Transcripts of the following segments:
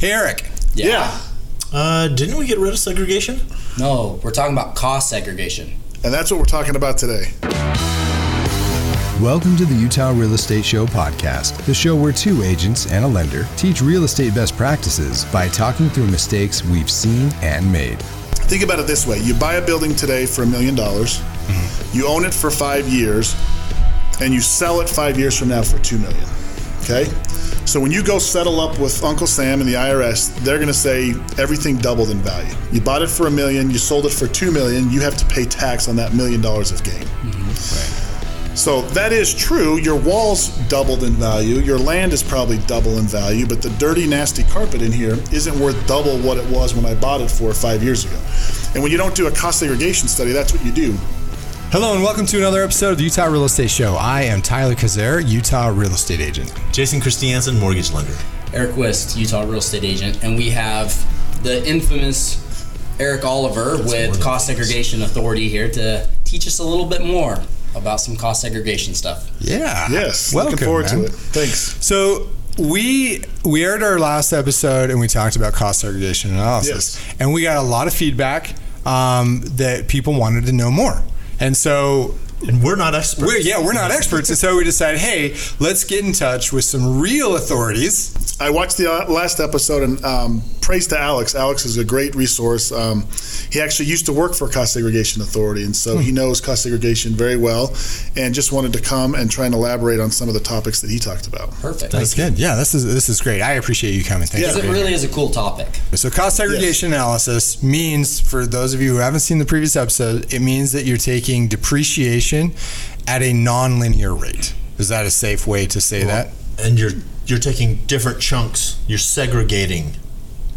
Hey, Eric. Yeah. Uh, didn't we get rid of segregation? No, we're talking about cost segregation. And that's what we're talking about today. Welcome to the Utah Real Estate Show podcast, the show where two agents and a lender teach real estate best practices by talking through mistakes we've seen and made. Think about it this way you buy a building today for a million dollars, you own it for five years, and you sell it five years from now for two million. Okay? So when you go settle up with Uncle Sam and the IRS, they're going to say everything doubled in value. You bought it for a million, you sold it for two million, you have to pay tax on that million dollars of gain. Mm-hmm. So that is true. Your walls doubled in value. Your land is probably double in value, but the dirty, nasty carpet in here isn't worth double what it was when I bought it for five years ago. And when you don't do a cost segregation study, that's what you do. Hello, and welcome to another episode of the Utah Real Estate Show. I am Tyler Kazer, Utah real estate agent. Jason Christiansen, mortgage lender. Eric West, Utah real estate agent, and we have the infamous Erik Oliver with Cost Segregation Authority here to teach us a little bit more about some cost segregation stuff. Yeah. Yes. Welcome, looking forward man. to it. Thanks. So we we aired our last episode and we talked about cost segregation analysis, Yes. and we got a lot of feedback um, that people wanted to know more. And so And we're not experts. we're yeah we're not experts, and so we decided, hey, let's get in touch with some real authorities. I watched the uh, last episode and um, praise to Alex. Alex is a great resource. Um, he actually used to work for Cost Segregation Authority, and so he knows cost segregation very well and just wanted to come and try and elaborate on some of the topics that he talked about. Perfect. That's good. Yeah, this is this is great. I appreciate you coming. Thank Yeah. you. Because it really is a cool topic. So cost segregation analysis means, for those of you who haven't seen the previous episode, it means that you're taking depreciation at a non-linear rate. Is that a safe way to say that? and you're you're taking different chunks. You're segregating,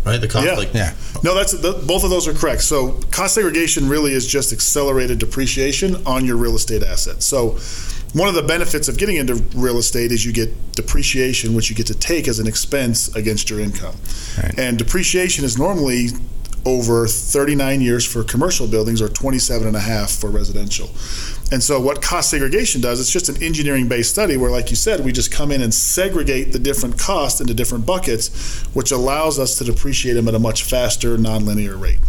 right? The conflict. Yeah. No, that's the, both of those are correct. So cost segregation really is just accelerated depreciation on your real estate asset. So one of the benefits of getting into real estate is you get depreciation, which you get to take as an expense against your income. Right. And depreciation is normally over 39 years for commercial buildings or 27 and a half for residential. And so what cost segregation does, it's just an engineering based study where like you said, we just come in and segregate the different costs into different buckets, which allows us to depreciate them at a much faster nonlinear rate.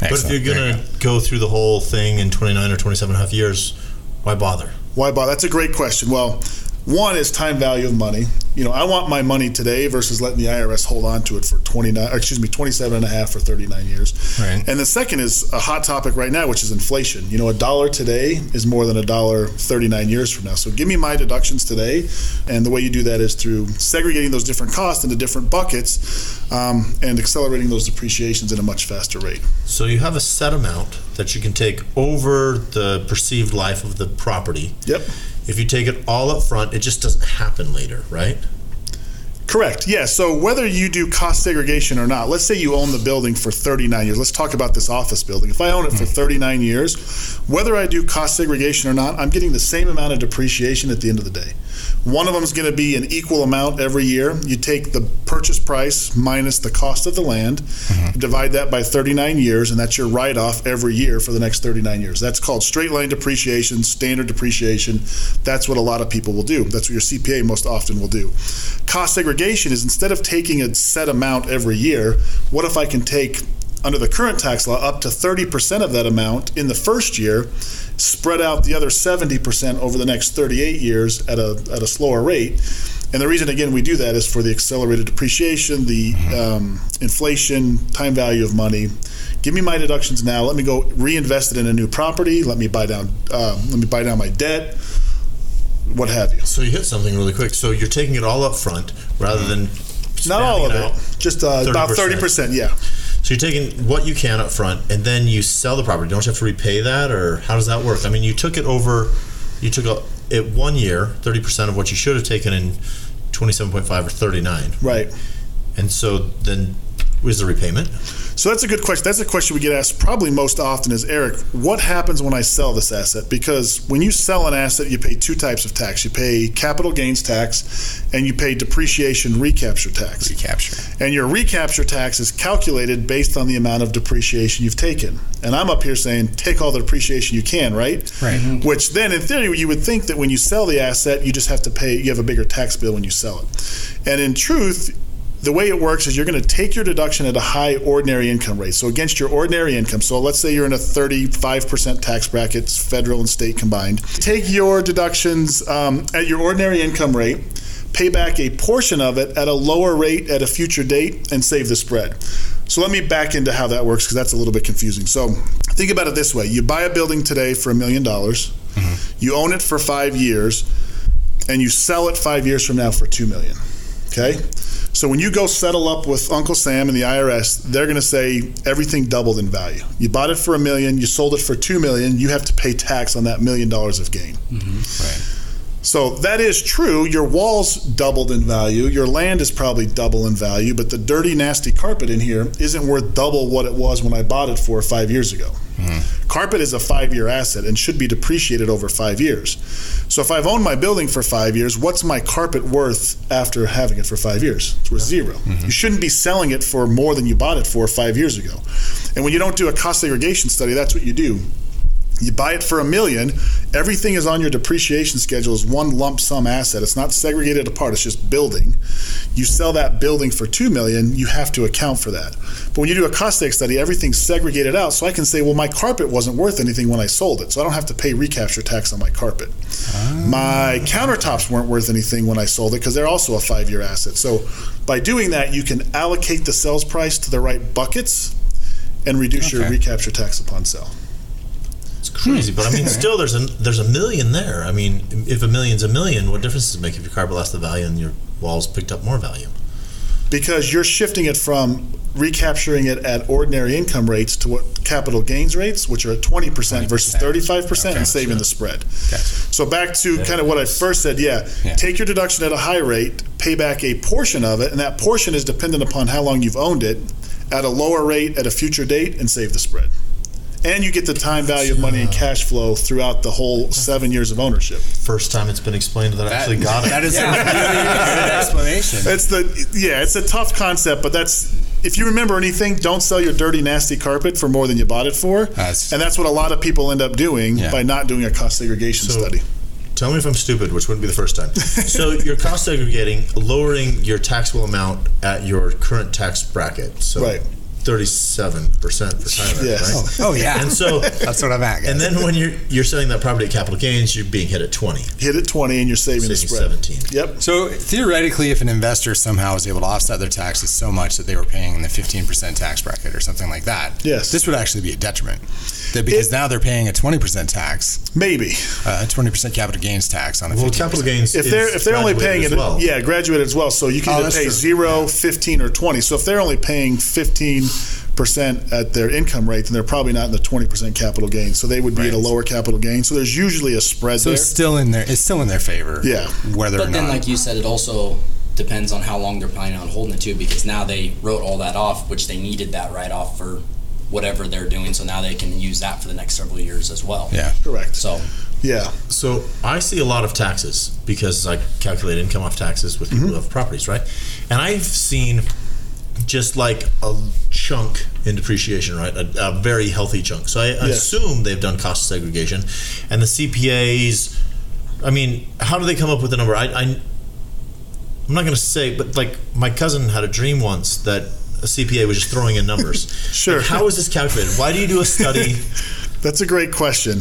But if you're going to go through the whole thing in 29 or 27 and a half years, why bother? Why bother? That's a great question. Well, one is time value of money. You know, I want my money today versus letting the IRS hold on to it for 29, excuse me, 27 and a half for 39 years. Right. And the second is a hot topic right now, which is inflation. You know, a dollar today is more than a dollar 39 years from now. So give me my deductions today. And the way you do that is through segregating those different costs into different buckets um, and accelerating those depreciations at a much faster rate. So you have a set amount that you can take over the perceived life of the property. Yep. If you take it all up front, it just doesn't happen later, right? Correct. Yeah. So whether you do cost segregation or not, let's say you own the building for 39 years. Let's talk about this office building. If I own it for hmm. 39 years, whether I do cost segregation or not, I'm getting the same amount of depreciation at the end of the day. One of them is going to be an equal amount every year. You take the purchase price minus the cost of the land, mm-hmm. divide that by 39 years, and that's your write off every year for the next 39 years. That's called straight line depreciation, standard depreciation. That's what a lot of people will do. That's what your CPA most often will do. Cost segregation is instead of taking a set amount every year, what if I can take under the current tax law up to 30% of that amount in the first year, spread out the other 70% over the next 38 years at a, at a slower rate. And the reason, again, we do that is for the accelerated depreciation, the um, inflation, time value of money. Give me my deductions now. Let me go reinvest it in a new property. Let me buy down. Uh, let me buy down my debt. What have you? So you hit something really quick. So you're taking it all up front rather than Not all of it. Just uh, about 30%. 30%. Yeah. So you're taking what you can up front, and then you sell the property. Don't you have to repay that, or how does that work? I mean, you took it over. You took a, it one year, thirty percent of what you should have taken in twenty-seven point five or thirty-nine, Right. and so then was the repayment? So that's a good question. That's a question we get asked probably most often is Erik, what happens when I sell this asset? Because when you sell an asset, you pay two types of tax. You pay capital gains tax and you pay depreciation recapture tax. Recapture. And your recapture tax is calculated based on the amount of depreciation you've taken. And I'm up here saying take all the depreciation you can, right? Right. Mm-hmm. Which then in theory you would think that when you sell the asset, you just have to pay you have a bigger tax bill when you sell it. And in truth, the way it works is you're going to take your deduction at a high ordinary income rate. So against your ordinary income, so let's say you're in a 35% tax bracket, federal and state combined. Take your deductions um, at your ordinary income rate, pay back a portion of it at a lower rate at a future date, and save the spread. So let me back into how that works because that's a little bit confusing. So think about it this way: you buy a building today for a million dollars, you own it for five years, and you sell it five years from now for two million. Okay. So when you go settle up with Uncle Sam and the IRS, they're going to say everything doubled in value. You bought it for a million, you sold it for two million. You have to pay tax on that million dollars of gain. Mm-hmm. Right. So that is true. Your walls doubled in value. Your land is probably double in value, but the dirty, nasty carpet in here isn't worth double what it was when I bought it for five years ago. Hmm. Carpet is a five year asset and should be depreciated over five years. So if I've owned my building for five years, what's my carpet worth after having it for five years? It's worth 0 hmm. You shouldn't be selling it for more than you bought it for five years ago. And when you don't do a cost segregation study, that's what you do. You buy it for a million, everything is on your depreciation schedule as one lump sum asset. It's not segregated apart, it's just building. You sell that building for 2 million, you have to account for that. But when you do a cost seg study, everything's segregated out. So I can say, well, my carpet wasn't worth anything when I sold it, so I don't have to pay recapture tax on my carpet. Ah. My countertops weren't worth anything when I sold it because they're also a 5-year asset. So by doing that, you can allocate the sales price to the right buckets and reduce your recapture tax upon sale. It's crazy, but I mean, hmm. still, there's a there's a million there. I mean, if a million's a million, what difference does it make if your carpet lost the value and your walls picked up more value? because you're shifting it from recapturing it at ordinary income rates to what capital gains rates, which are at 20% versus 35%, and saving the spread. So back to kind of what I first said, yeah, Yeah. take your deduction at a high rate, pay back a portion of it, and that portion is dependent upon how long you've owned it at a lower rate at a future date and save the spread. And you get the time value of money and cash flow throughout the whole seven years of ownership. First time it's been explained that I actually got it. That is a really good explanation. It's the yeah, it's a tough concept, but that's if you remember anything, don't sell your dirty, nasty carpet for more than you bought it for. That's- and that's what a lot of people end up doing Yeah. by not doing a cost segregation So- study. Tell me if I'm stupid, which wouldn't be the first time. so you're cost segregating, lowering your taxable amount at your current tax bracket. So Right. 37% for Tyler, Yes. right? Oh yeah, And so that's what I'm at. guys. and then when you're you're selling that property at capital gains, you're being hit at 20, Hit at 20 and you're saving the saving spread. 17. Yep. So theoretically, if an investor somehow was able to offset their taxes so much that they were paying in the 15% tax bracket or something like that, Yes. this would actually be a detriment. That because It- now they're paying a 20% tax, Maybe. uh, a 20% capital gains tax on a 15%. Well, capital gains If they're if they're only paying it, well. yeah, graduated as well. So you can Oh, either pay true. zero, 15, or 20. So if they're only paying 15 percent at their income rate, then they're probably not in the 20 percent capital gain. So they would be at a lower capital gain. So there's usually a spread So there. it's still in their it's still in their favor. Yeah. Whether or But then, not. like you said, it also depends on how long they're planning on holding it to because now they wrote all that off, which they needed that write off for whatever they're doing. So now they can use that for the next several years as well. yeah. Correct. So Yeah. So I see a lot of taxes because I calculate income off taxes with people mm-hmm. who have properties, right? And I've seen just like a chunk in depreciation, right? A, a very healthy chunk. So I Yes. assume they've done cost segregation, and the CPAs. I mean, how do they come up with the number? I, I I'm not going to say, but like my cousin had a dream once that a CPA was just throwing in numbers. Sure. Like, how is this calculated? Why do you do a study? That's a great question.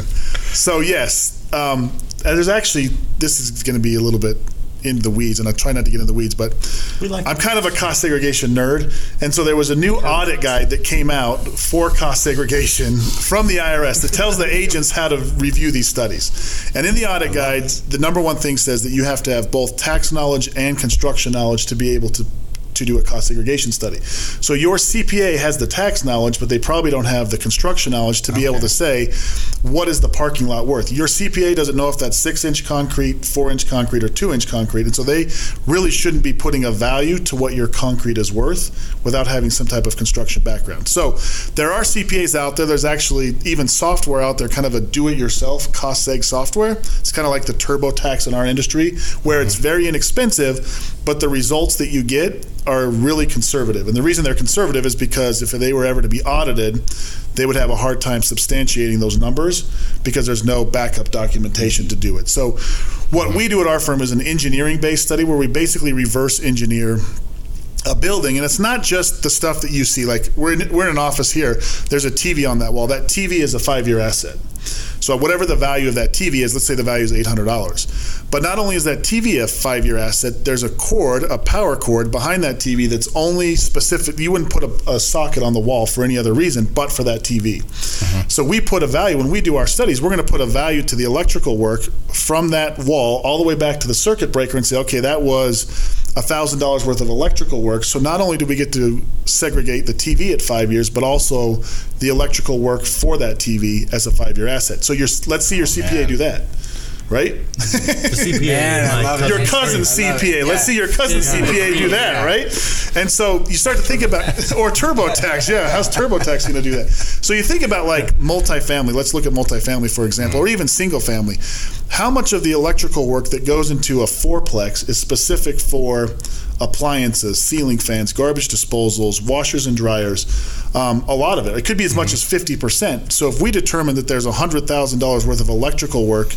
So yes, um, there's actually this is going to be a little bit in the weeds, and I try not to get in the weeds, but like I'm kind of a cost segregation nerd, and so there was a new audit guide that came out for cost segregation from the IRS that tells the agents how to review these studies. And in the audit guide, the number one thing says that you have to have both tax knowledge and construction knowledge to be able to to do a cost segregation study. So your CPA has the tax knowledge, but they probably don't have the construction knowledge to be able to say what is the parking lot worth. Your CPA doesn't know if that's six inch concrete, four inch concrete, or two inch concrete, and so they really shouldn't be putting a value to what your concrete is worth without having some type of construction background. So there are CPAs out there. There's actually even software out there, kind of a do-it-yourself cost seg software. It's kind of like the TurboTax in our industry, where it's mm-hmm. very inexpensive, but the results that you get are really conservative. And the reason they're conservative is because if they were ever to be audited, they would have a hard time substantiating those numbers because there's no backup documentation to do it. So, what we do at our firm is an engineering based study where we basically reverse engineer a building, and it's not just the stuff that you see. Like we're in, we're in an office here. There's a TV on that wall. That TV is a five year asset. So whatever the value of that TV is, let's say the value is eight hundred dollars. But not only is that TV a five year asset, there's a cord, a power cord behind that TV that's only specific. You wouldn't put a, a socket on the wall for any other reason but for that TV. Mm-hmm. So we put a value when we do our studies. We're going to put a value to the electrical work from that wall all the way back to the circuit breaker and say, okay, that was thousand dollars worth of electrical work. So not only do we get to segregate the TV at five years, but also the electrical work for that TV as a five-year asset. So your let's see your oh, CPA man. do that, right? The CPA. Man, I like, love it. your cousin's I love it. CPA. Let's see your cousin's Yeah. CPA do that, right? And so you start to think about, or TurboTax. Yeah, how's TurboTax going to do that? So you think about like multifamily. Let's look at multifamily, for example, or even single family. How much of the electrical work that goes into a fourplex is specific for appliances, ceiling fans, garbage disposals, washers and dryers? Um, a lot of it. It could be as much as 50%. So if we determine that there's $100,000 worth of electrical work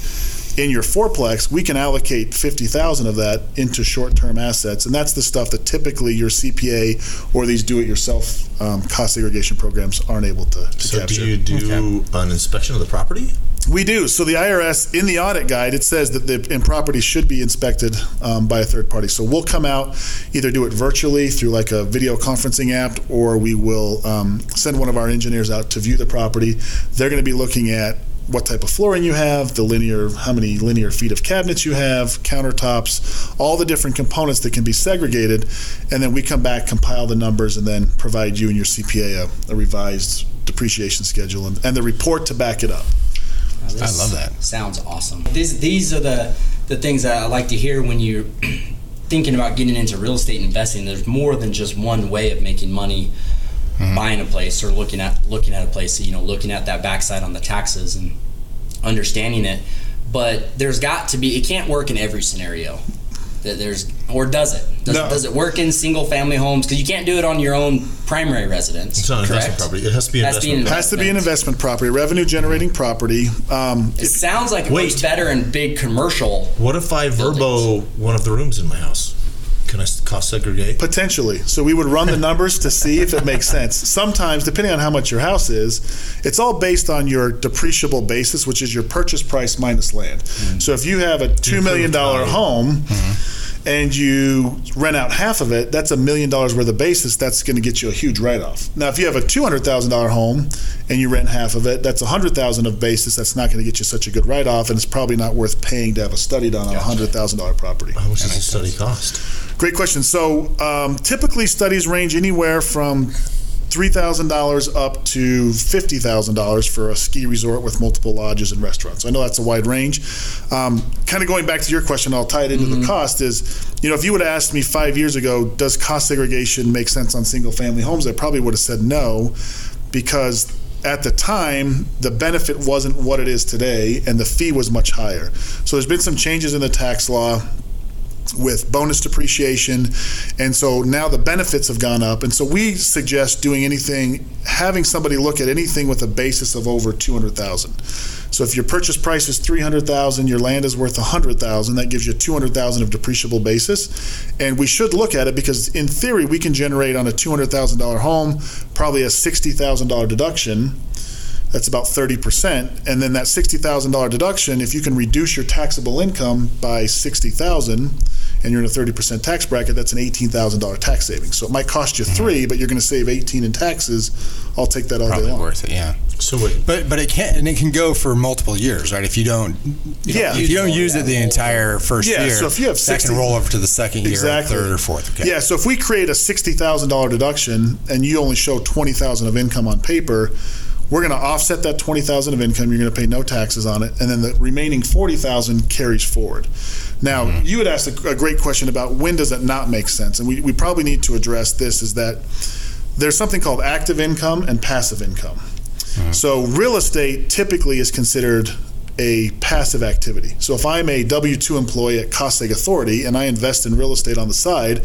in your fourplex, we can allocate 50,000 of that into short-term assets, and that's the stuff that typically your CPA or these do-it-yourself um, cost segregation programs aren't able to, to So capture. do you do an inspection of the property? We do. So the IRS in the audit guide it says that the in property should be inspected um, by a third party. So we'll come out, either do it virtually through like a video conferencing app, or we will um, send one of our engineers out to view the property. They're going to be looking at what type of flooring you have, the linear, how many linear feet of cabinets you have, countertops, all the different components that can be segregated, and then we come back, compile the numbers, and then provide you and your CPA a, a revised depreciation schedule and, and the report to back it up. This I love that. Sounds awesome. These these are the the things that I like to hear when you're thinking about getting into real estate investing. There's more than just one way of making money buying a place or looking at looking at a place. You know, looking at that backside on the taxes and understanding it. But there's got to be. It can't work in every scenario. That there's or does it? Does, No. it does it work in single family homes? Because you can't do it on your own primary residence. It's not an correct? investment property. It has to be an Has to be investment. an has to be an investment property, revenue generating property. Um, It sounds like it Wait. works better in big commercial. What if I VRBO one of the rooms in my house? Can I cost segregate? potentially. So we would run the numbers to see if it makes sense. Sometimes, depending on how much your house is, it's all based on your depreciable basis, which is your purchase price minus land. Mm. So if you have a $2 million home, mm-hmm. and you rent out half of it, that's a million dollars worth of basis. That's going to get you a huge write-off. Now, if you have a two hundred thousand dollar home and you rent half of it, that's a hundred thousand of basis. That's not going to get you such a good write-off, and it's probably not worth paying to have a study done on a hundred thousand dollar property. How much does a study cost? Great question. So um, typically, studies range anywhere from three thousand dollars up to fifty thousand dollars for a ski resort with multiple lodges and restaurants. I know that's a wide range. Um, kind of going back to your question, I'll tie it into the cost. Is you know if you would have asked me five years ago, does cost segregation make sense on single family homes? I probably would have said no, because at the time the benefit wasn't what it is today, and the fee was much higher. So there's been some changes in the tax law with bonus depreciation. And so now the benefits have gone up. And so we suggest doing anything, having somebody look at anything with a basis of over 200,000. So if your purchase price is 300,000, your land is worth 100,000, that gives you 200,000 of depreciable basis. And we should look at it because in theory we can generate on a $200,000 home probably a $60,000 deduction that's about 30% and then that $60,000 deduction if you can reduce your taxable income by 60,000 and you're in a 30% tax bracket that's an $18,000 tax savings so it might cost you 3 but you're going to save 18 in taxes I'll take that all day Probably long worth it, yeah. So wait, But but it can and it can go for multiple years, right? If you don't, yeah if you don't use it the entire first Yeah, year, so if you have 60, that 60 can roll over to the second year, Exactly. or third or fourth. Okay. Yeah, so if we create a sixty thousand dollar deduction and you only show twenty thousand of income on paper, we're going to offset that twenty thousand of income. You're going to pay no taxes on it, and then the remaining forty thousand carries forward. Now, you had asked a, a great question about when does it not make sense, and we, we probably need to address this. Is that there's something called active income and passive income. Mm-hmm. So real estate typically is considered a passive activity. So if I'm a W 2 employee at Cost Seg Authority and I invest in real estate on the side,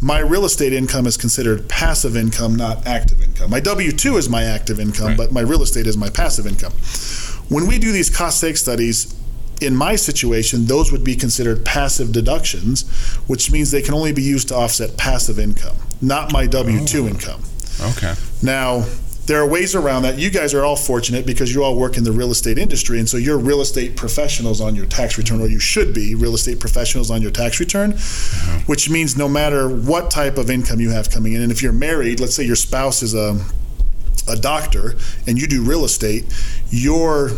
my real estate income is considered passive income, not active income. My W 2 is my active income, but my real estate is my passive income. When we do these cost studies, in my situation, those would be considered passive deductions, which means they can only be used to offset passive income. not my W two oh. income. Okay. Now, there are ways around that. You guys are all fortunate because you all work in the real estate industry, and so you're real estate professionals on your tax return, or you should be real estate professionals on your tax return, uh-huh. which means no matter what type of income you have coming in, and if you're married, let's say your spouse is a a doctor and you do real estate, your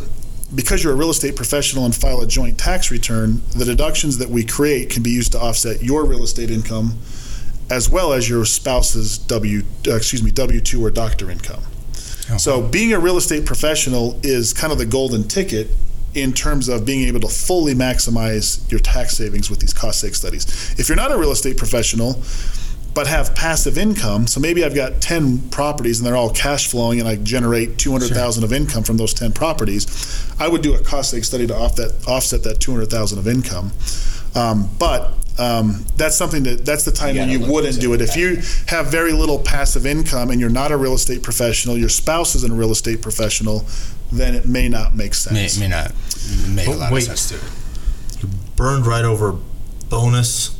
because you're a real estate professional and file a joint tax return, the deductions that we create can be used to offset your real estate income as well as your spouse's W uh, excuse me W2 or doctor income. So being a real estate professional is kind of the golden ticket in terms of being able to fully maximize your tax savings with these cost seg studies. If you're not a real estate professional but have passive income, so maybe I've got 10 properties and they're all cash flowing and I generate 200,000 of income from those 10 properties, I would do a cost seg study to off that, offset that 200,000 of income. Um, but um, that's something that that's the time when you wouldn't do it. If you have very little passive income and you're not a real estate professional, your spouse isn't a real estate professional, then it may not make May, sense. may not make a But lot wait. of sense to it. Burned right over bonus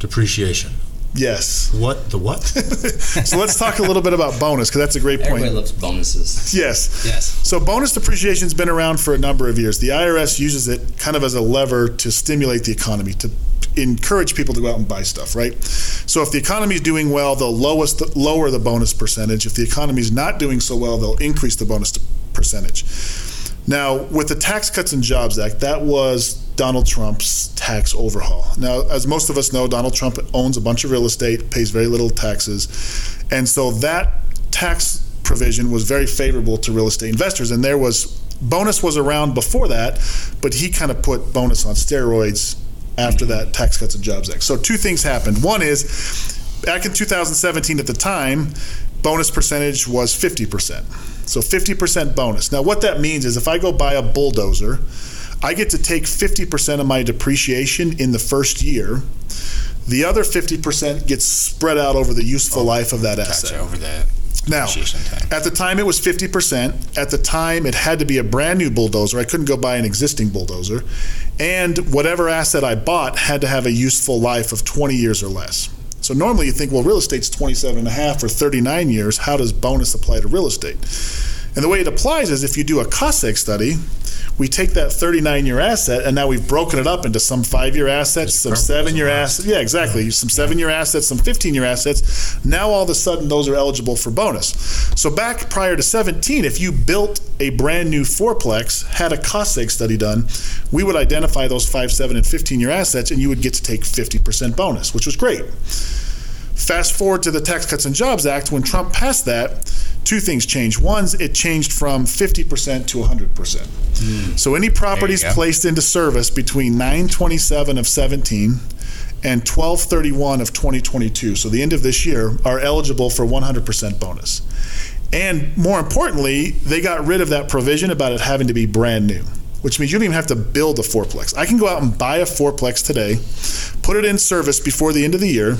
depreciation. Yes. What the what? So let's talk a little bit about bonus because that's a great Everybody point. Everybody loves bonuses. Yes. Yes. So bonus depreciation's been around for a number of years. The IRS uses it kind of as a lever to stimulate the economy, to encourage people to go out and buy stuff, right? So if the economy is doing well, they'll lowest, lower the bonus percentage. If the economy is not doing so well, they'll increase the bonus percentage. Now, with the Tax Cuts and Jobs Act, that was Donald Trump's tax overhaul. Now, as most of us know, Donald Trump owns a bunch of real estate, pays very little taxes. And so that tax provision was very favorable to real estate investors. And there was bonus was around before that, but he kind of put bonus on steroids after that Tax Cuts and Jobs Act. So two things happened. One is back in 2017 at the time, bonus percentage was 50%. So 50% bonus. Now what that means is if I go buy a bulldozer, I get to take 50% of my depreciation in the first year. The other 50% gets spread out over the useful life of that asset. Gotcha, over the Now, at the time it was 50%. At the time it had to be a brand new bulldozer. I couldn't go buy an existing bulldozer. And whatever asset I bought had to have a useful life of 20 years or less. So normally you think, well, real estate's 27 and a half or 39 years. How does bonus apply to real estate? And the way it applies is if you do a seg study, we take that 39 year asset and now we've broken it up into some five year assets, some seven year assets. Yeah, exactly. Some seven year assets, some 15 year assets. Now all of a sudden those are eligible for bonus. So back prior to 17, if you built a brand new fourplex, had a cost seg study done, we would identify those five, seven, and 15 year assets and you would get to take 50% bonus, which was great. Fast forward to the Tax Cuts and Jobs Act, when Trump passed that, two things changed. One, it changed from 50% to 100%. So any properties placed into service between 927 of 17 and 1231 of 2022, so the end of this year, are eligible for 100% bonus. And more importantly, they got rid of that provision about it having to be brand new, which means you don't even have to build a fourplex. I can go out and buy a fourplex today, put it in service before the end of the year,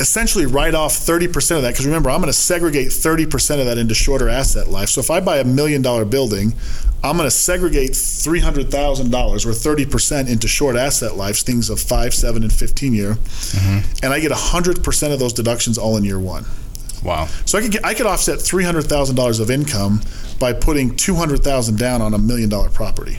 essentially write off 30% of that because remember i'm going to segregate 30% of that into shorter asset life. So if i buy a million dollar building i'm going to segregate $300000 or 30% into short asset lives things of 5 7 and 15 year. Mm-hmm. And i get 100% of those deductions all in year one. Wow. so i could get, i could offset $300000 of income by putting 200000 down on a million dollar property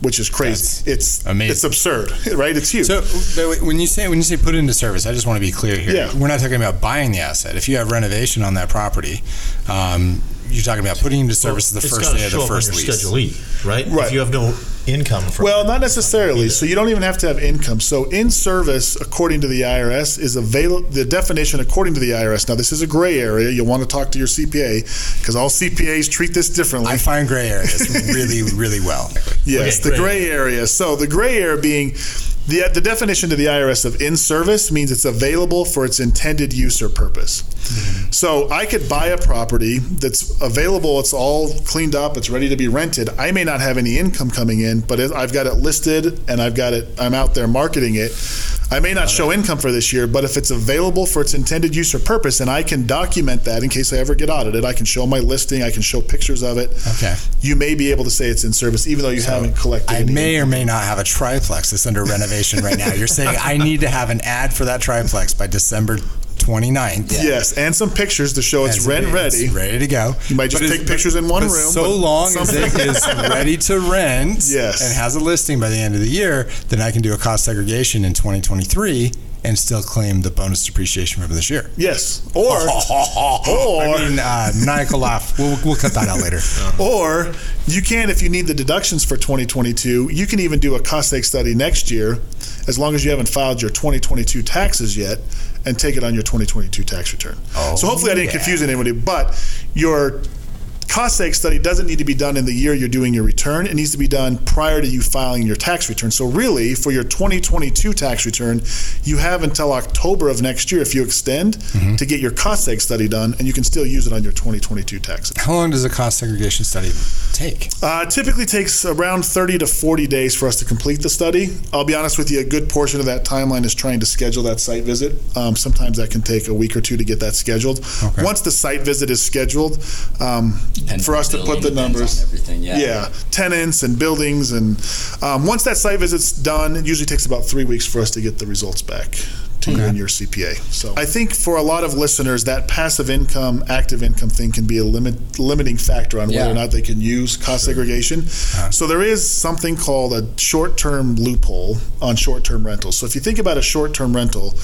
which is crazy it's amazing. it's absurd right it's huge So when you say when you say put into service, I just want to be clear here. Yeah. We're not talking about buying the asset. If you have renovation on that property, um, you're talking about putting into service the first day of show the first your lease. Schedule E, right? Right. If you have no income from Well, not necessarily. So you don't even have to have income. So in service, according to the IRS, is avail the definition according to the IRS. Now this is a gray area. You'll want to talk to your CPA because all CPAs treat this differently. I find gray areas really, really well. Yes, Okay, the gray. gray area. So the gray area being the uh, the definition to the IRS of in service means it's available for its intended use or purpose. So I could buy a property that's available, it's all cleaned up, it's ready to be rented. I may not have any income coming in, but I've got it listed and I've got it, I'm out there marketing it. I may not show income for this year, but if it's available for its intended use or purpose, and I can document that in case I ever get audited, I can show my listing, I can show pictures of it. Okay. You may be able to say it's in service, even though you haven't collected. I may income. or may not have a triplex that's under renovation right now. You're saying I need to have an ad for that triplex by December 29th. Yes, and some pictures to show it's As rent it is, ready. ready to go. You might just But take is- pictures in one but room, So but long as it is ready to rent Yes. and has a listing by the end of the year, then I can do a cost segregation in 2023 and still claim the bonus depreciation from this year. Yes, or or I mean, uh, maniacal laugh. We'll, we'll cut that out later. Or you can, if you need the deductions for 2022, you can even do a cost study next year, as long as you haven't filed your 2022 taxes yet, and take it on your 2022 tax return. Oh, so hopefully I didn't yeah. confuse anybody, but your cost seg study doesn't need to be done in the year you're doing your return. It needs to be done prior to you filing your tax return. So really, for your 2022 tax return, you have until October of next year, if you extend, mm-hmm. to get your cost seg study done, and you can still use it on your 2022 taxes. How long does a cost segregation study take? Uh, it typically takes around 30 to 40 days for us to complete the study. I'll be honest with you, a good portion of that timeline is trying to schedule that site visit. Um, sometimes that can take a week or two to get that scheduled. Okay. Once the site visit is scheduled, um, for us to put the numbers. everything, yeah. Yeah, tenants and buildings. And um, once that site visit's done, it usually takes about three weeks for us to get the results back to you and your CPA. So I think for a lot of listeners, that passive income, active income thing can be a limit, limiting factor on whether or not they can use cost segregation. Uh-huh. So there is something called a short-term loophole on short-term rentals. So if you think about a short-term rental,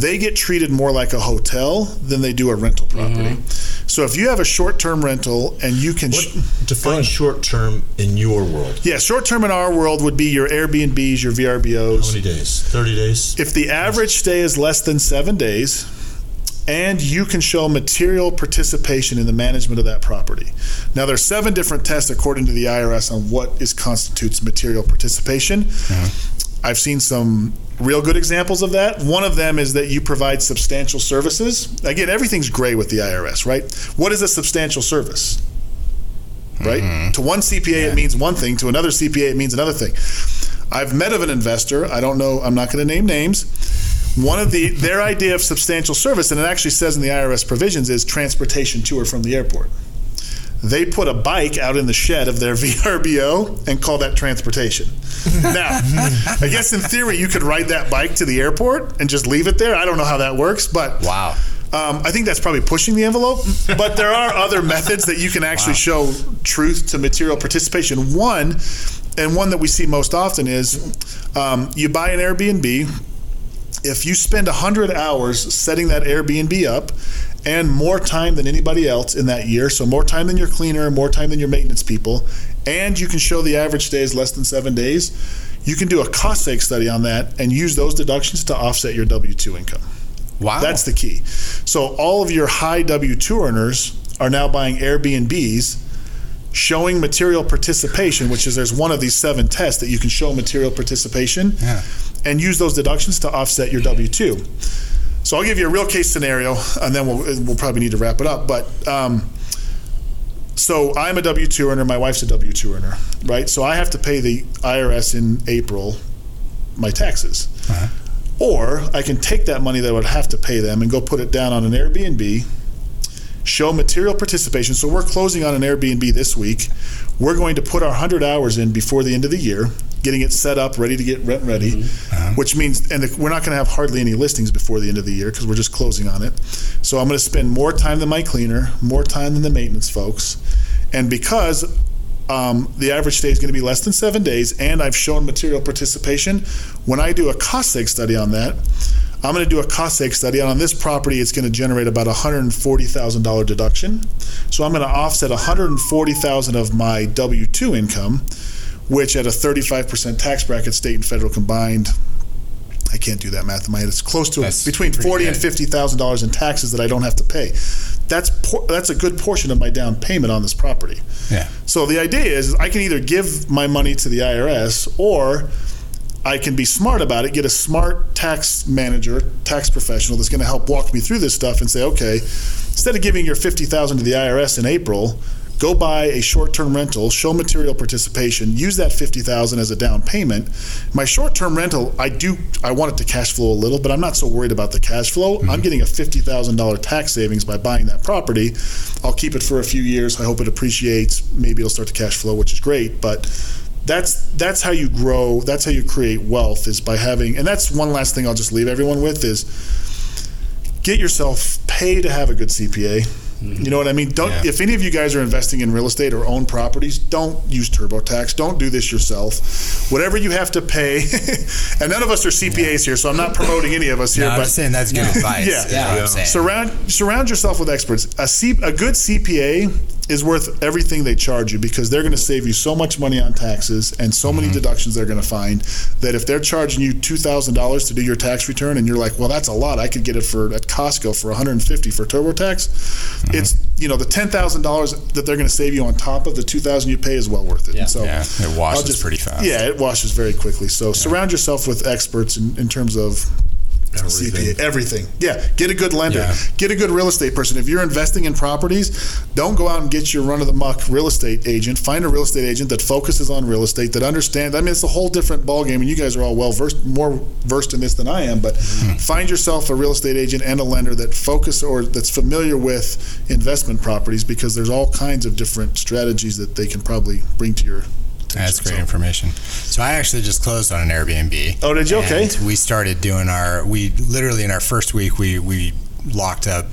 they get treated more like a hotel than they do a rental mm-hmm. property. So if you have a short-term rental and you can What sh- define short term in your world? yeah, short term in our world would be your Airbnbs, your How VRBOs. many days? Thirty days. If the average stay is less than seven days, and you can show material participation in the management of that property. Now, there's seven different tests according to the IRS on what is constitutes material participation. Uh-huh. I've seen some real good examples of that. One of them is that you provide substantial services. Again, everything's gray with the IRS, right? What is a substantial service? Right? Mm-hmm. To one CPA, it means one thing. To another CPA, it means another thing. I've met of an investor. I don't know. I'm not going to name names. One of the their idea of substantial service, and it actually says in the IRS provisions, is transportation to or from the airport. They put a bike out in the shed of their VRBO and call that transportation. now, I guess in theory you could ride that bike to the airport and just leave it there. I don't know how that works, but Wow. um, I think that's probably pushing the envelope, but there are other methods that you can actually show truth to material participation. One, and one that we see most often is um, you buy an Airbnb. If you spend 100 hours setting that Airbnb up and more time than anybody else in that year, so more time than your cleaner, more time than your maintenance people, and you can show the average stay is less than seven days, you can do a cost seg study on that and use those deductions to offset your W 2 income. Wow. That's the key. So all of your high W two earners are now buying Airbnbs, showing material participation, which is there's one of these seven tests that you can show material participation, Yeah. and use those deductions to offset your W two. So I'll give you a real case scenario, and then we'll we'll probably need to wrap it up. But um, so I'm a W two earner. My wife's a W two earner, right? So I have to pay the IRS in April my taxes. Or I can take that money that I would have to pay them and go put it down on an Airbnb, show material participation. So we're closing on an Airbnb this week. We're going to put our 100 hours in before the end of the year, getting it set up, ready to get rent ready, which means, and the, we're not going to have hardly any listings before the end of the year because we're just closing on it. So I'm going to spend more time than my cleaner, more time than the maintenance folks. And because um, the average stay is going to be less than seven days, and I've shown material participation. When I do a cost seg study on that, I'm going to do a cost seg study, on this property, it's going to generate about a $140,000 deduction. So I'm going to offset 140,000 of my W-2 income, which at a 35% tax bracket, state and federal combined, I can't do that math in my head. It's close to That's between forty and fifty thousand dollars in taxes that I don't have to pay. That's por- that's a good portion of my down payment on this property. Yeah. So the idea is, is I can either give my money to the IRS or I can be smart about it, get a smart tax manager, tax professional that's going to help walk me through this stuff and say, okay, instead of giving your 50,000 to the IRS in April, go buy a short-term rental, show material participation, use that 50,000 as a down payment. My short-term rental, I do I want it to cash flow a little, but I'm not so worried about the cash flow. I'm mm-hmm. getting a $50,000 tax savings by buying that property. I'll keep it for a few years. I hope it appreciates. Maybe it'll start to cash flow, which is great, but that's that's how you grow that's how you create wealth is by having and that's one last thing i'll just leave everyone with is get yourself pay to have a good cpa Mm-hmm. you know what I mean? Don't Yeah. if any of you guys are investing in real estate or own properties, don't use TurboTax. Don't do this yourself. Whatever you have to pay, and none of us are CPAs here, so I'm not promoting any of us here. No, I'm but saying that's good Yeah. advice. Yeah. is Yeah. I'm surround surround yourself with experts. A C, a good CPA is worth everything they charge you because they're going to save you so much money on taxes and so many mm-hmm. deductions they're going to find that if they're charging you two thousand dollars to do your tax return and you're like, well, that's a lot. I could get it for at Costco for 150 for TurboTax. Mm-hmm. It's you know the ten thousand dollars that they're going to save you on top of the two thousand you pay is well worth it. Yeah. And so Yeah, it washes pretty fast. Yeah, it washes very quickly. So surround yourself with experts in, in terms of Everything. CPA, everything. Yeah, get a good lender. Yeah. Get a good real estate person. If you're investing in properties, don't go out and get your run of the muck real estate agent. Find a real estate agent that focuses on real estate that understands. I mean, it's a whole different ballgame, and you guys are all well versed, more versed in this than I am. But mm. find yourself a real estate agent and a lender that focus or that's familiar with investment properties because there's all kinds of different strategies that they can probably bring to your. That's great So- information. So I actually just closed on an Airbnb. Oh, did you? Okay. And we started doing our. We literally in our first week we we locked up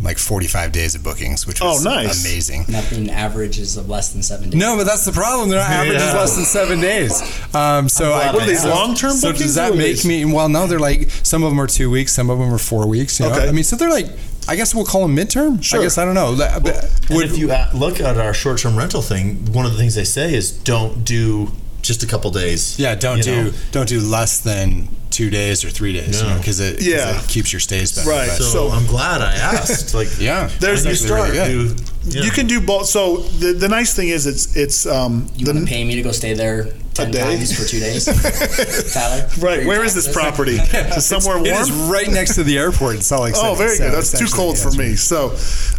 like 45 days of bookings, which was Oh, nice. amazing. Nothing averages of less than seven days. No, but that's the problem. They're not averages Yeah. less than seven days. Um, so I, What are these long-term So bookings does that make these- me? Well, no, they're like some of them are two weeks, some of them are four weeks. You know? Okay. I mean, so they're like. I guess we'll call them midterm. Sure. I guess I don't know. But would- if you look at our short-term rental thing, one of the things they say is don't do just a couple days. yeah, don't do know? don't do less than two days or three days. You know, because it, 'cause Yeah. it keeps your stays better. Right. So, So- I'm glad I asked. Like, yeah, There's- you start. really good. do, You can do both. So the, the nice thing is it's it's um You the, pay me to go stay there ten day? times for two days, Tyler? Right. Where is this property? Is it somewhere It is right next to the airport in Salt Lake City. Oh, very so good. That's too cold yeah, for it's me. So,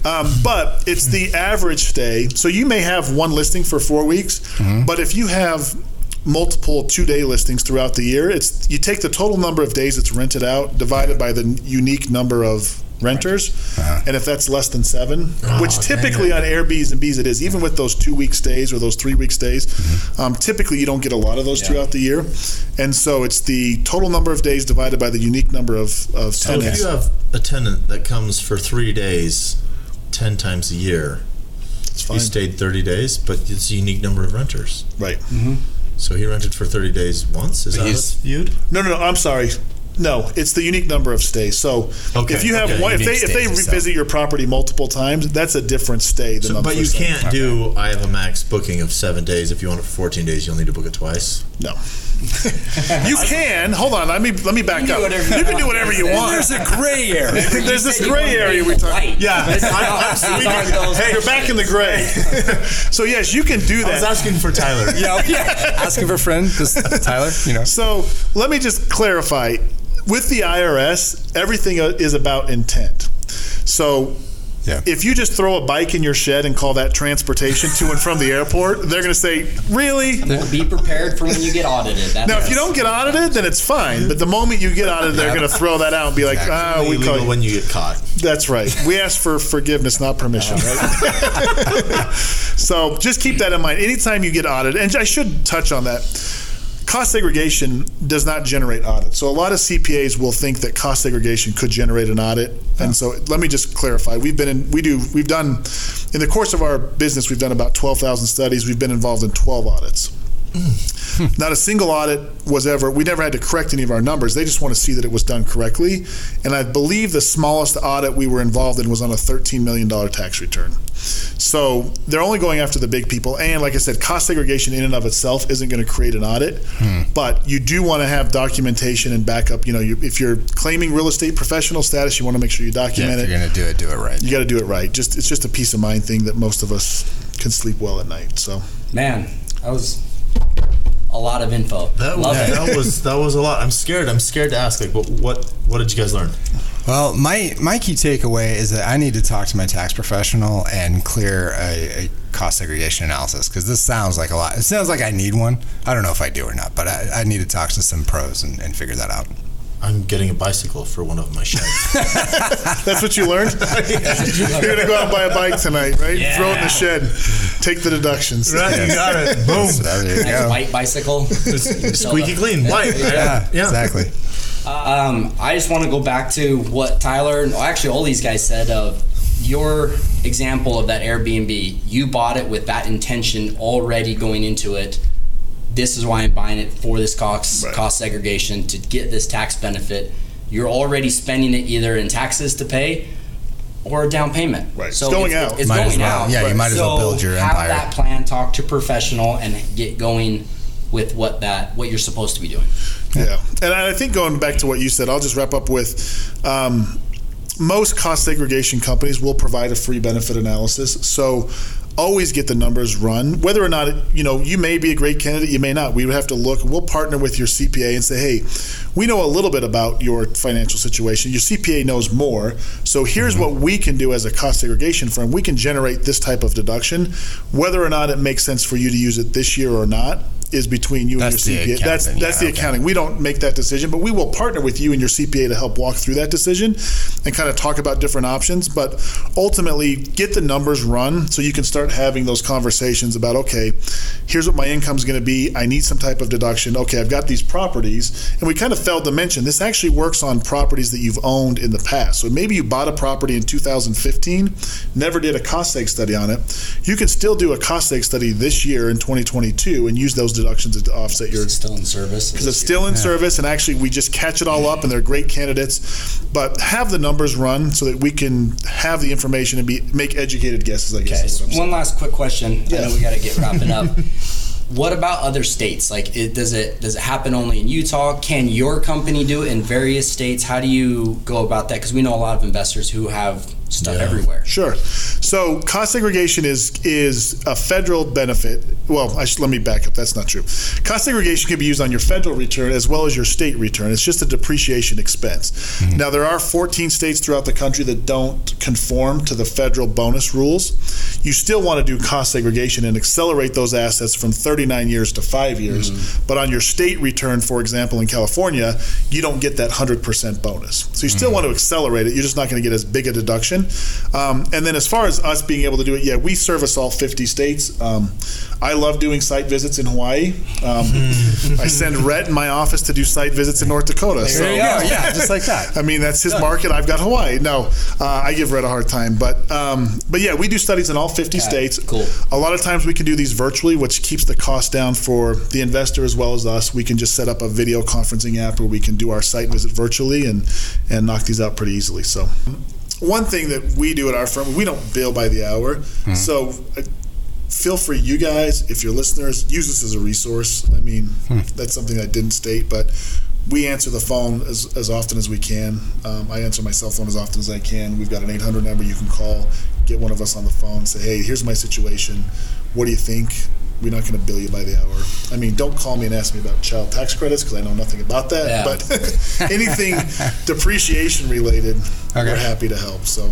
um, but it's the average stay. So you may have one listing for four weeks, Mm-hmm. but if you have multiple two-day listings throughout the year, it's you take the total number of days it's rented out divided by the unique number of renters, Uh-huh. and if that's less than seven, which typically it. on Airbnbs and Bs it is, even with those two-week stays or those three-week stays, Mm-hmm. um, typically you don't get a lot of those Yeah. throughout the year, and so it's the total number of days divided by the unique number of, of So if tenants. you have a tenant that comes for three days, ten times a year, It's fine. you stayed thirty days, but it's a unique number of renters. Right. So he rented for thirty days once. Is But that how viewed? No, no, no. I'm sorry. No, it's the unique number of stays. So Okay, if you have okay, one, if they if they revisit your property multiple times, that's a different stay than. So, on the but you can't do. I have a max booking of seven days. If you want it for fourteen days, you'll need to book it twice. No. You can. Hold on. Let me let me back You up. whatever you You can do whatever you want. There's a gray area. There's this said you gray area we be talk. white. Yeah. I'm- I'm- we can- hey, you're back in the gray. so yes, you can do I was that. asking for Tyler. yeah, yeah. Asking for a friend, just Tyler. You know. So let me just clarify. With the IRS, everything uh, is about intent. So Yeah. if you just throw a bike in your shed and call that transportation to and from the airport, they're going to say, "Really?" Be prepared for when you get audited. That's Now, if you don't get audited, then it's fine. But the moment you get audited, they're going to throw that out and be like, "Ah, Only we call you." when you get caught. That's right. We ask for forgiveness, not permission, right? so just keep that in mind. Anytime you get audited, and I should touch on that. Cost segregation does not generate audits. So a lot of CPAs will think that cost segregation could generate an audit. And so let me just clarify. We've been in, we do, we've done, in the course of our business, we've done about 12,000 studies. We've been involved in 12 audits. Mm. Not a single audit was ever, we never had to correct any of our numbers. They just want to see that it was done correctly. And I believe the smallest audit we were involved in was on a $13 million tax return. So they're only going after the big people. And like I said, cost segregation in and of itself isn't going to create an audit. Hmm. But you do want to have documentation and backup. You know, you, if you're claiming real estate professional status, you want to make sure you Yeah, document if it. you're gonna do it, do it right. You got to do it right. Just It's just a peace of mind thing that most of us can sleep well at night. So. Man, I was a a lot of info. That was, Love it. that was that was a lot. I'm scared. I'm scared to ask. Like, what what what did you guys learn? Well, my my key takeaway is that I need to talk to my tax professional and clear a, a cost segregation analysis because this sounds like a lot. It sounds like I need one. I don't know if I do or not, but I, I need to talk to some pros and, and figure that out. I'm getting a bicycle for one of my sheds. That's what you learned? You're going to go out and buy a bike tonight, right? Throw it in the shed. Take the deductions. right, you got it. Boom. So there you Nice go. white bicycle. Squeaky clean. White. Yeah, Yeah. exactly. Um, I just want to go back to what Tyler, and actually all these guys said of your example of that Airbnb. You bought it with that intention already going into it. This is why I'm buying it for this cost Right. cost segregation to get this tax benefit. You're already spending it either in taxes to pay or a down payment. Right. So It's going out. It's Might going well. out. Yeah, you might as well build your have empire. that plan. Talk to professional and get going with what that what you're supposed to be doing. Yeah, and I think going back to what you said, I'll just wrap up with um, most cost segregation companies will provide a free benefit analysis. So always get the numbers run, whether or not it, you know you may be a great candidate, you may not. We would have to look. We'll partner with your CPA and say, hey, we know a little bit about your financial situation. Your CPA knows more. So here's mm-hmm. what we can do as a cost segregation firm. We can generate this type of deduction, whether or not it makes sense for you to use it this year or not. Is between you That's and your CPA. That's that's yeah, the okay. accounting. We don't make that decision, but we will partner with you and your CPA to help walk through that decision and kind of talk about different options. But ultimately, get the numbers run so you can start having those conversations about okay, here's what my income is going to be. I need some type of deduction. Okay, I've got these properties, and we kind of failed to mention this actually works on properties that you've owned in the past. So maybe you bought a property in 2015, never did a cost seg study on it. You can still do a cost seg study this year in 2022 and use those deductions to offset your It's still in service. because it's still in service and actually we just catch it all up and they're great candidates but have the numbers run so that we can have the information and be make educated guesses i guess Okay, is what I'm one last quick question. I know we got to get wrapping up. what about other states? Like, it, does it does it happen only in Utah? Can your company do it in various states? How do you go about that? Because we know a lot of investors who have stuff Yeah. everywhere. Sure. So cost segregation is is a federal benefit. Well, I should, let me back up. That's not true. Cost segregation can be used on your federal return as well as your state return. It's just a depreciation expense. Now there are 14 states throughout the country that don't conform to the federal bonus rules. You still want to do cost segregation and accelerate those assets from 39 years to five years. But on your state return, for example, in California, you don't get that 100% bonus. So you still want to accelerate it. You're just not going to get as big a deduction. Um, and then as far as us being able to do it, yeah, we service all 50 states. Um, I love doing site visits in Hawaii. Um, I send Rhett in my office to do site visits in North Dakota. So There you go. Yeah, just like that. I mean, that's his market. I've got Hawaii. No, uh, I give Rhett a hard time, but um, but yeah, we do studies in all 50 Okay, states. cool. A lot of times we can do these virtually, which keeps the cost down for the investor as well as us. We can just set up a video conferencing app where we can do our site visit virtually and and knock these out pretty easily. So. One thing that we do at our firm, we don't bill by the hour. So uh, feel free, you guys, if your listeners, use this as a resource. I mean, that's something I didn't state, but we answer the phone as, as often as we can. Um, I answer my cell phone as often as I can. We've got an 800 number you can call, get one of us on the phone, say, hey, here's my situation. What do you think? We're not going to bill you by the hour. I mean, don't call me and ask me about child tax credits because I know nothing about that. Yeah. But anything depreciation related, Okay. we're happy to help. So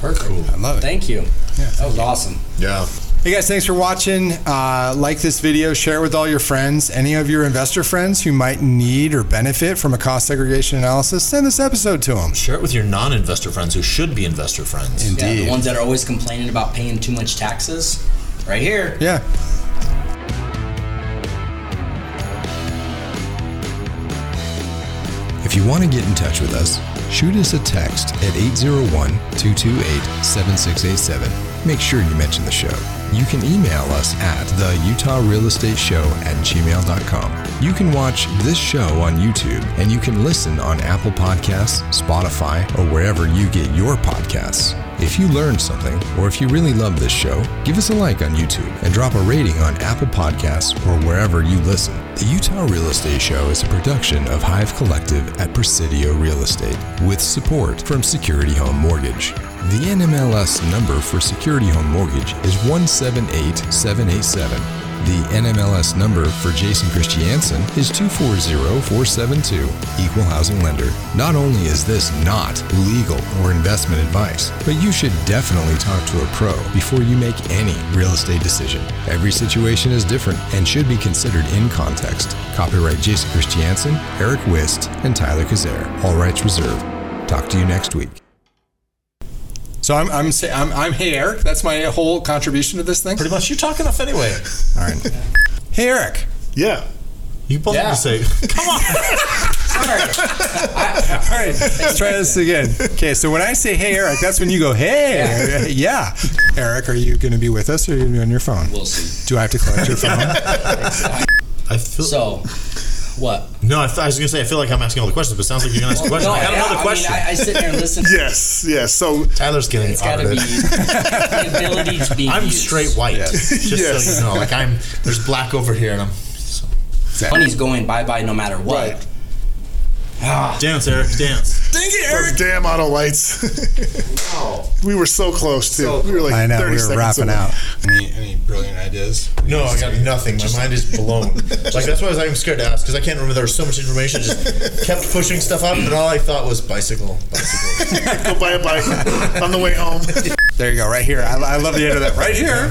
Perfect. I love it. Thank you. Yeah, that was awesome. Yeah. Hey guys, thanks for watching. Uh, like this video, share it with all your friends. Any of your investor friends who might need or benefit from a cost segregation analysis, send this episode to them. Share it with your non-investor friends who should be investor friends. Yeah, Indeed. the ones that are always complaining about paying too much taxes, right here. Yeah. If you want to get in touch with us, shoot us a text at 801 228 7687. Make sure you mention the show. You can email us at the Utah Real Estate Show at gmail.com. You can watch this show on YouTube and you can listen on Apple Podcasts, Spotify, or wherever you get your podcasts. If you learned something, or if you really love this show, give us a like on YouTube and drop a rating on Apple Podcasts or wherever you listen. The Utah Real Estate Show is a production of Hive Collective at Presidio Real Estate with support from Security Home Mortgage. The NMLS number for Security Home Mortgage is 178787. The NMLS number for Jason Christiansen is 240472, Equal Housing Lender. Not only is this not legal or investment advice, but you should definitely talk to a pro before you make any real estate decision. Every situation is different and should be considered in context. Copyright Jason Christiansen, Eric Wist, and Tyler Kazare. All rights reserved. Talk to you next week. So I'm I'm, say, I'm I'm hey Eric. That's my whole contribution to this thing. Pretty much, you talk enough anyway. All right. Hey Eric. Yeah. You both Yeah. have to say, "Come on." Sorry. All right. Let's try this again. Okay. So when I say hey Eric, that's when you go hey yeah. Eric, are you going to be with us or are you going to be on your phone? We'll see. Do I have to collect your phone? I feel. So, what? no, I, th- I was gonna say I feel like I'm asking all the questions, but it sounds like you're gonna ask a question. I got yeah, another question. I, mean, I, I sit there and listen. Yes. Yes. So Tyler's getting It's got to be the ability to be. I'm used. straight white. Just Yes. so you know, like I'm. There's black over here, and I'm. Money's going bye bye no matter what. Right. Dance, Eric, dance. Dang it, Eric! those damn auto lights. wow. we were so close too. we were like I know 30 we were seconds wrapping away. out. Any any brilliant ideas? No, I got nothing. My mind is blown. like that's why I was like, I'm scared to ask because I can't remember. There was so much information. Just kept pushing stuff up, and all I thought was bicycle, bicycle. Go buy a bike on the way home. There you go, right here. I, I love the end of that. Right here.